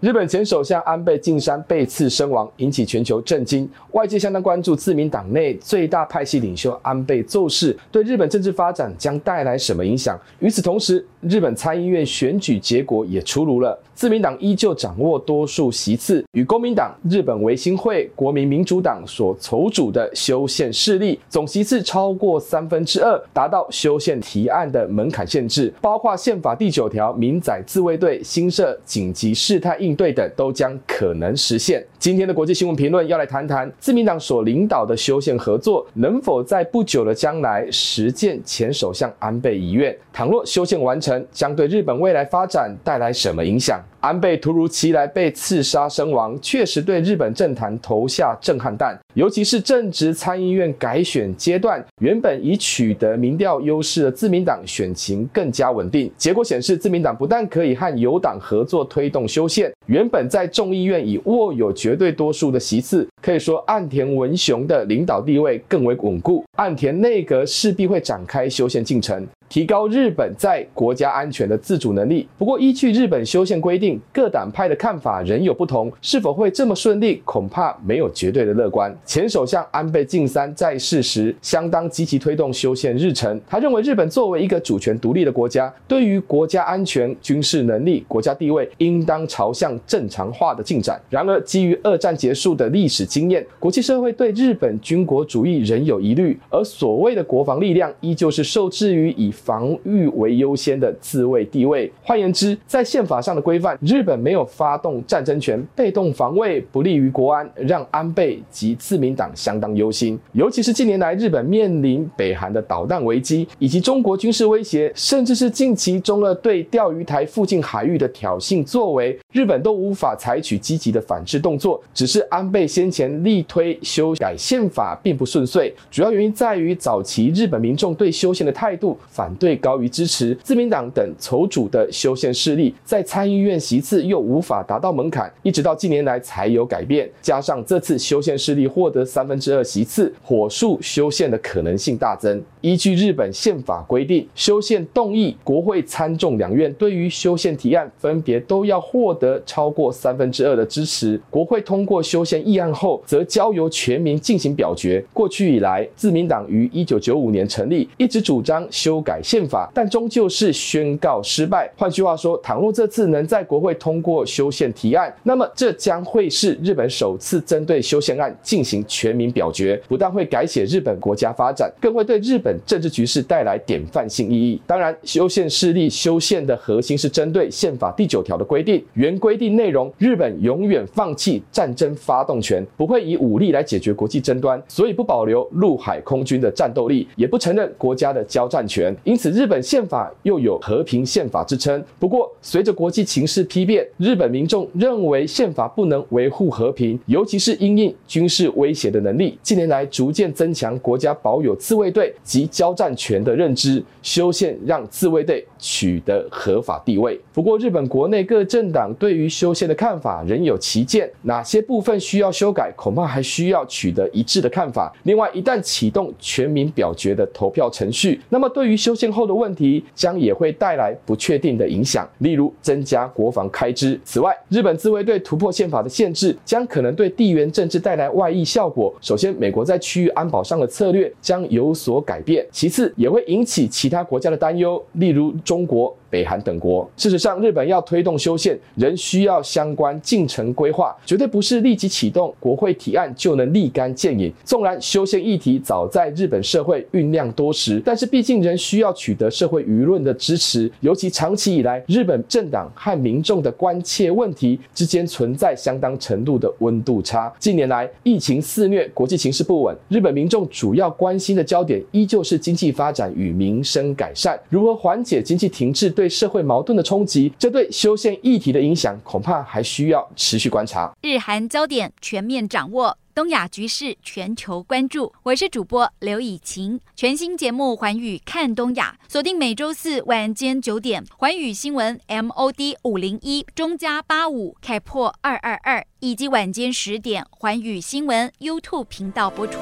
日本前首相安倍晋三被刺身亡，引起全球震惊。外界相当关注自民党内最大派系领袖安倍奏事对日本政治发展将带来什么影响。与此同时，日本参议院选举结果也出炉了，自民党依旧掌握多数席次，与公民党、日本维新会、国民民主党所筹组的修宪势力总席次超过三分之二，达到修宪提案的门槛限制，包括宪法第九条民宰自卫队新设紧急事态应应对等，都将可能实现。今天的国际新闻评论要来谈谈自民党所领导的修宪合作能否在不久的将来实践前首相安倍遗愿。倘若修宪完成，将对日本未来发展带来什么影响？安倍突如其来被刺杀身亡，确实对日本政坛投下震撼弹。尤其是正值参议院改选阶段，原本已取得民调优势的自民党选情更加稳定。结果显示，自民党不但可以和友党合作推动修宪，原本在众议院已握有绝对多数的席次，可以说岸田文雄的领导地位更为稳固。岸田内阁势必会展开修宪进程。提高日本在国家安全的自主能力。不过，依据日本修宪规定，各党派的看法仍有不同，是否会这么顺利，恐怕没有绝对的乐观。前首相安倍晋三在世时相当积极推动修宪日程，他认为日本作为一个主权独立的国家，对于国家安全、军事能力、国家地位，应当朝向正常化的进展。然而，基于二战结束的历史经验，国际社会对日本军国主义仍有疑虑，而所谓的国防力量，依旧是受制于以防御为优先的自卫地位。换言之，在宪法上的规范，日本没有发动战争权，被动防卫不利于国安，让安倍及自民党相当忧心。尤其是近年来，日本面临北韩的导弹危机，以及中国军事威胁，甚至是近期中俄对钓鱼台附近海域的挑衅作为，日本都无法采取积极的反制动作。只是安倍先前力推修改宪法并不顺遂，主要原因在于早期日本民众对修宪的态度反。反对高于支持，自民党等筹组的修宪势力在参议院席次又无法达到门槛，一直到近年来才有改变。加上这次修宪势力获得三分之二席次，火速修宪的可能性大增。依据日本宪法规定，修宪动议，国会参众两院对于修宪提案分别都要获得超过三分之二的支持。国会通过修宪议案后，则交由全民进行表决。过去以来，自民党于一九九五年成立，一直主张修改宪法，但终究是宣告失败。换句话说，倘若这次能在国会通过修宪提案，那么这将会是日本首次针对修宪案进行全民表决，不但会改写日本国家发展，更会对日本。政治局势带来典范性意义。当然，修宪势力修宪的核心是针对宪法第九条的规定。原规定内容，日本永远放弃战争发动权，不会以武力来解决国际争端，所以不保留陆海空军的战斗力，也不承认国家的交战权。因此，日本宪法又有和平宪法之称。不过，随着国际情势丕变，日本民众认为宪法不能维护和平，尤其是因应军事威胁的能力。近年来，逐渐增强国家保有自卫队及交战权的认知，修宪让自卫队取得合法地位。不过，日本国内各政党对于修宪的看法仍有歧见，哪些部分需要修改，恐怕还需要取得一致的看法。另外，一旦启动全民表决的投票程序，那么对于修宪后的问题，将也会带来不确定的影响，例如增加国防开支。此外，日本自卫队突破宪法的限制，将可能对地缘政治带来外溢效果。首先，美国在区域安保上的策略将有所改变。其次，也会引起其他国家的担忧，例如中国。北韩等国，事实上，日本要推动修宪，仍需要相关进程规划，绝对不是立即启动国会提案就能立竿见影。纵然修宪议题早在日本社会酝酿多时，但是毕竟仍需要取得社会舆论的支持。尤其长期以来，日本政党和民众的关切问题之间存在相当程度的温度差。近年来，疫情肆虐，国际形势不稳，日本民众主要关心的焦点依旧是经济发展与民生改善，如何缓解经济停滞。对社会矛盾的冲击，这对修宪议题的影响，恐怕还需要持续观察。日韩焦点全面掌握，东亚局势全球关注。我是主播刘以晴，全新节目《环宇看东亚》，锁定每周四晚间九点，《环宇新闻》MOD 五零一中加八五开破二二二，以及晚间十点，《环宇新闻》YouTube 频道播出。